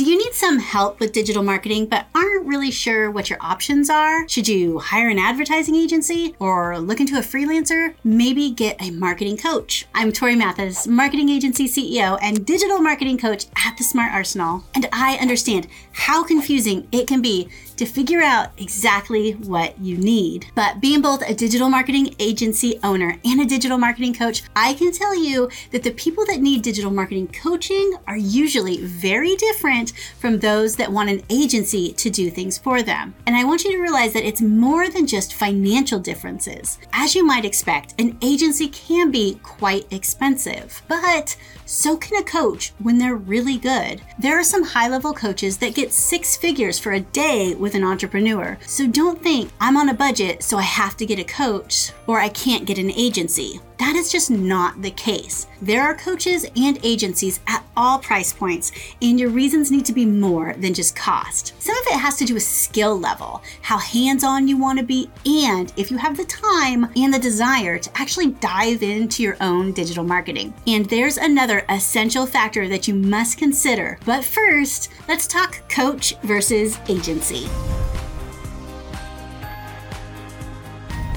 Do you need some help with digital marketing but aren't really sure what your options are? Should you hire an advertising agency or look into a freelancer? Maybe get a marketing coach. I'm Torie Mathis, marketing agency CEO and digital marketing coach at the Smart Arsenal, and I understand how confusing it can be to figure out exactly what you need. But being both a digital marketing agency owner and a digital marketing coach, I can tell you that the people that need digital marketing coaching are usually very different from those that want an agency to do things for them. And I want you to realize that it's more than just financial differences. As you might expect, an agency can be quite expensive, but so can a coach when they're really good. There are some high level coaches that get six figures for a day with with an entrepreneur. So don't think I'm on a budget, so I have to get a coach or I can't get an agency. That is just not the case. There are coaches and agencies at all price points, and your reasons need to be more than just cost. Some it has to do with skill level, how hands on you want to be, and if you have the time and the desire to actually dive into your own digital marketing. And there's another essential factor that you must consider. But first, let's talk coach versus agency.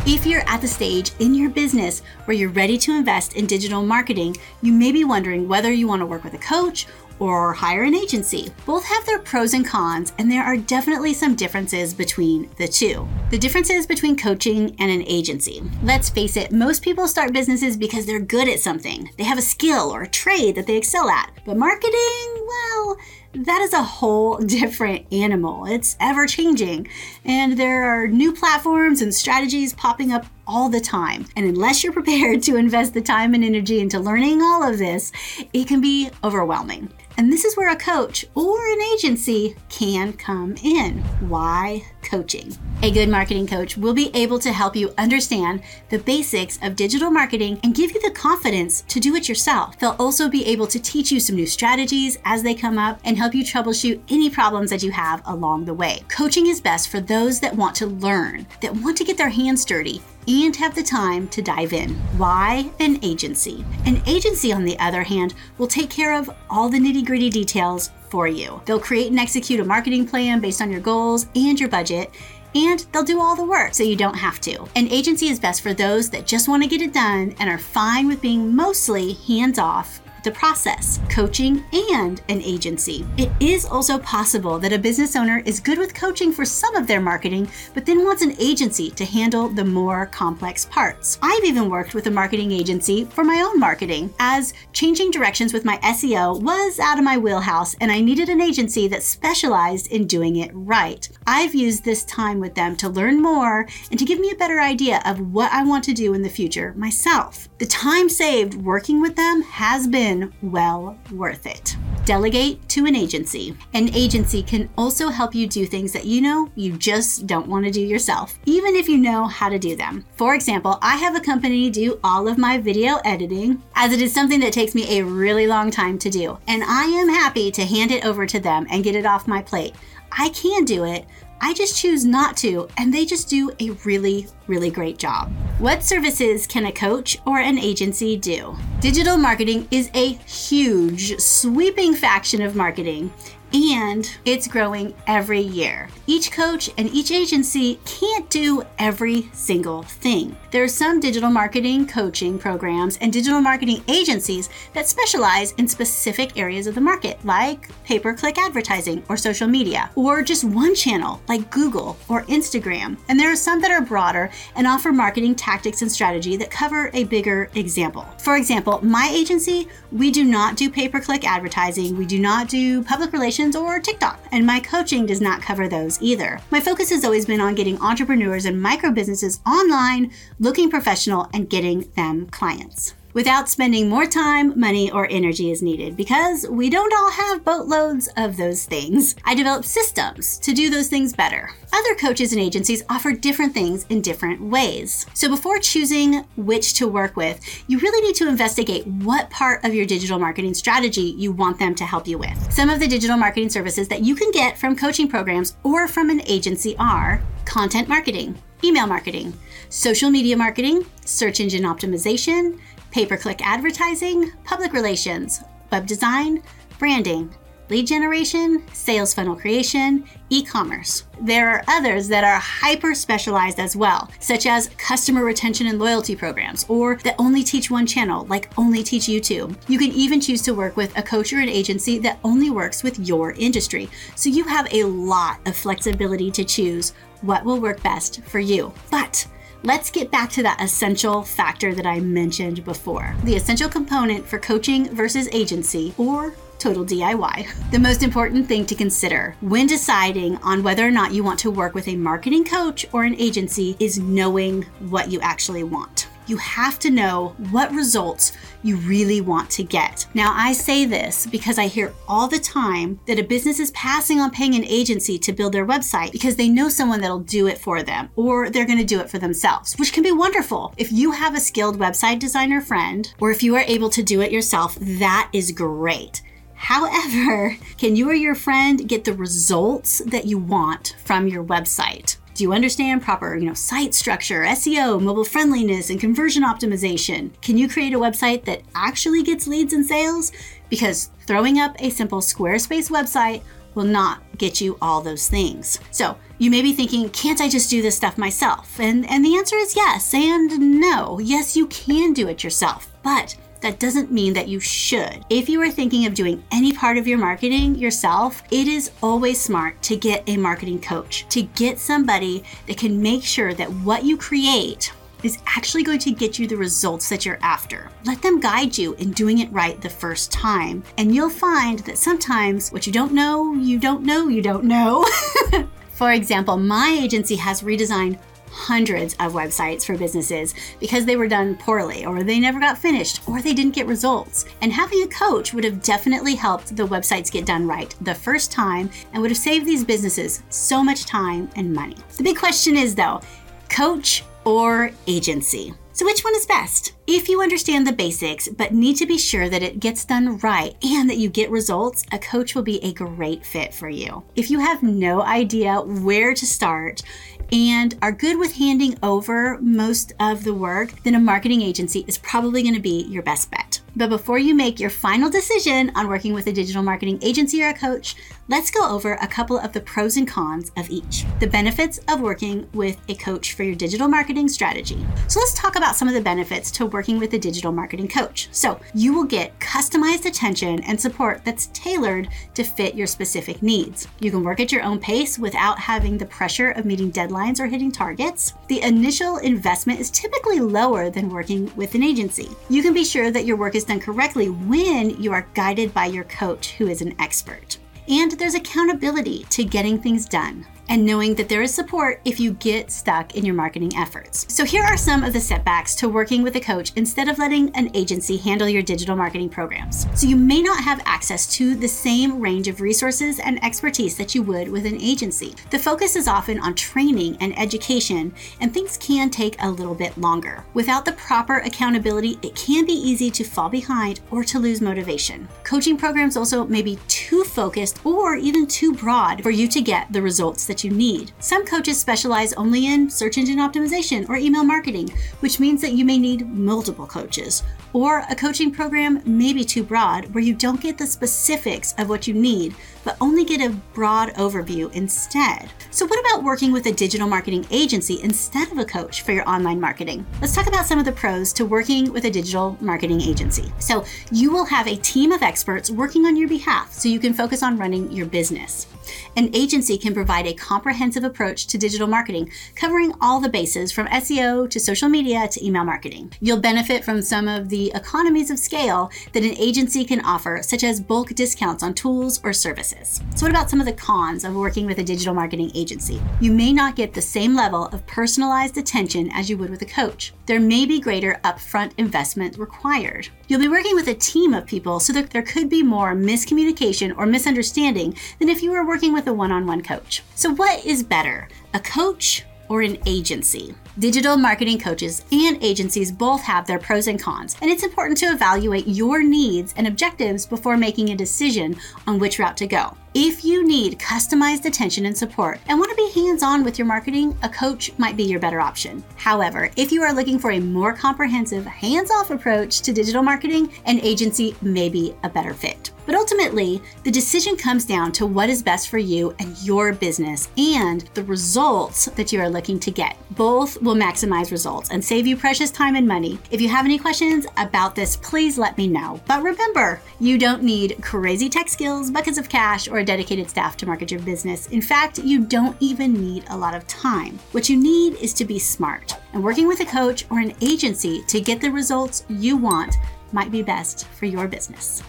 If you're at the stage in your business where you're ready to invest in digital marketing, you may be wondering whether you want to work with a coach or hire an agency. Both have their pros and cons, and there are definitely some differences between the two. The differences between coaching and an agency. Let's face it, most people start businesses because they're good at something. They have a skill or a trade that they excel at. But marketing, well, that is a whole different animal. It's ever changing, and there are new platforms and strategies popping up all the time. And unless you're prepared to invest the time and energy into learning all of this, it can be overwhelming. And this is where a coach or an agency can come in. Why coaching? A good marketing coach will be able to help you understand the basics of digital marketing and give you the confidence to do it yourself. They'll also be able to teach you some new strategies as they come up and help you troubleshoot any problems that you have along the way. Coaching is best for those that want to learn, that want to get their hands dirty, and have the time to dive in. Why an agency? An agency, on the other hand, will take care of all the nitty gritty details for you. They'll create and execute a marketing plan based on your goals and your budget. And they'll do all the work so you don't have to. An agency is best for those that just want to get it done and are fine with being mostly hands off the process, coaching, and an agency. It is also possible that a business owner is good with coaching for some of their marketing, but then wants an agency to handle the more complex parts. I've even worked with a marketing agency for my own marketing, as changing directions with my SEO was out of my wheelhouse and I needed an agency that specialized in doing it right. I've used this time with them to learn more and to give me a better idea of what I want to do in the future myself. The time saved working with them has been well worth it. Delegate to an agency. An agency can also help you do things that you know you just don't want to do yourself, even if you know how to do them. For example, I have a company do all of my video editing, as it is something that takes me a really long time to do, and I am happy to hand it over to them and get it off my plate. I can do it, I just choose not to, and they just do a really, really great job. What services can a coach or an agency do? Digital marketing is a huge, sweeping faction of marketing and it's growing every year. Each coach and each agency can't do every single thing. There are some digital marketing coaching programs and digital marketing agencies that specialize in specific areas of the market, like pay per click advertising or social media, or just one channel like Google or Instagram. And there are some that are broader and offer marketing tactics and strategy that cover a bigger example. For example, my agency, we do not do pay per click advertising, we do not do public relations or TikTok, and my coaching does not cover those either. My focus has always been on getting entrepreneurs and micro businesses online, looking professional, and getting them clients without spending more time, money, or energy as needed because we don't all have boatloads of those things. I develop systems to do those things better. Other coaches and agencies offer different things in different ways. So before choosing which to work with, you really need to investigate what part of your digital marketing strategy you want them to help you with. Some of the digital marketing services that you can get from coaching programs or from an agency are content marketing, email marketing, social media marketing, search engine optimization, pay per click advertising, public relations, web design, branding, lead generation, sales funnel creation, e commerce. There are others that are hyper specialized as well, such as customer retention and loyalty programs, or that only teach one channel, like Only Teach YouTube. You can even choose to work with a coach or an agency that only works with your industry. So you have a lot of flexibility to choose what will work best for you. But let's get back to that essential factor that I mentioned before the essential component for coaching versus agency or total DIY. The most important thing to consider when deciding on whether or not you want to work with a marketing coach or an agency is knowing what you actually want you have to know what results you really want to get. Now, I say this because I hear all the time that a business is passing on paying an agency to build their website because they know someone that'll do it for them or they're going to do it for themselves, which can be wonderful. If you have a skilled website designer friend or if you are able to do it yourself, that is great. However, can you or your friend get the results that you want from your website? Do you understand proper, you know, site structure, SEO, mobile friendliness, and conversion optimization? Can you create a website that actually gets leads and sales? Because throwing up a simple Squarespace website will not get you all those things. So you may be thinking, can't I just do this stuff myself? And and the answer is yes and no. Yes, you can do it yourself, but that doesn't mean that you should. If you are thinking of doing any part of your marketing yourself, it is always smart to get a marketing coach, to get somebody that can make sure that what you create is actually going to get you the results that you're after. Let them guide you in doing it right the first time, and you'll find that sometimes what you don't know, you don't know, you don't know. For example, my agency has redesigned hundreds of websites for businesses because they were done poorly, or they never got finished, or they didn't get results. And having a coach would have definitely helped the websites get done right the first time and would have saved these businesses so much time and money. The big question is though coach or agency? So, which one is best? If you understand the basics but need to be sure that it gets done right and that you get results, a coach will be a great fit for you. If you have no idea where to start, and are good with handing over most of the work, then a marketing agency is probably going to be your best bet. But before you make your final decision on working with a digital marketing agency or a coach, let's go over a couple of the pros and cons of each. The benefits of working with a coach for your digital marketing strategy. So let's talk about some of the benefits to working with a digital marketing coach. So you will get customized attention and support that's tailored to fit your specific needs. You can work at your own pace without having the pressure of meeting deadlines or hitting targets. The initial investment is typically lower than working with an agency. You can be sure that your work is done correctly when you are guided by your coach who is an expert. And there's accountability to getting things done and knowing that there is support if you get stuck in your marketing efforts. So, here are some of the setbacks to working with a coach instead of letting an agency handle your digital marketing programs. So, you may not have access to the same range of resources and expertise that you would with an agency. The focus is often on training and education, and things can take a little bit longer. Without the proper accountability, it can be easy to fall behind or to lose motivation. Coaching programs also may be too focused or even too broad for you to get the results that that you need. Some coaches specialize only in search engine optimization or email marketing, which means that you may need multiple coaches. Or a coaching program may be too broad where you don't get the specifics of what you need, but only get a broad overview instead. So, what about working with a digital marketing agency instead of a coach for your online marketing? Let's talk about some of the pros to working with a digital marketing agency. So, you will have a team of experts working on your behalf so you can focus on running your business. An agency can provide a comprehensive approach to digital marketing, covering all the bases from SEO to social media to email marketing. You'll benefit from some of the economies of scale that an agency can offer, such as bulk discounts on tools or services. So, what about some of the cons of working with a digital marketing agency? You may not get the same level of personalized attention as you would with a coach. There may be greater upfront investment required. You'll be working with a team of people, so that there could be more miscommunication or misunderstanding than if you were working with a one on one coach. So, what is better, a coach or an agency? Digital marketing coaches and agencies both have their pros and cons, and it's important to evaluate your needs and objectives before making a decision on which route to go. If you need customized attention and support and want to be hands on with your marketing, a coach might be your better option. However, if you are looking for a more comprehensive, hands off approach to digital marketing, an agency may be a better fit. But ultimately, the decision comes down to what is best for you and your business and the results that you are looking to get. Both will maximize results and save you precious time and money. If you have any questions about this, please let me know. But remember, you don't need crazy tech skills, buckets of cash, or a dedicated staff to market your business. In fact, you don't even need a lot of time. What you need is to be smart. And working with a coach or an agency to get the results you want might be best for your business.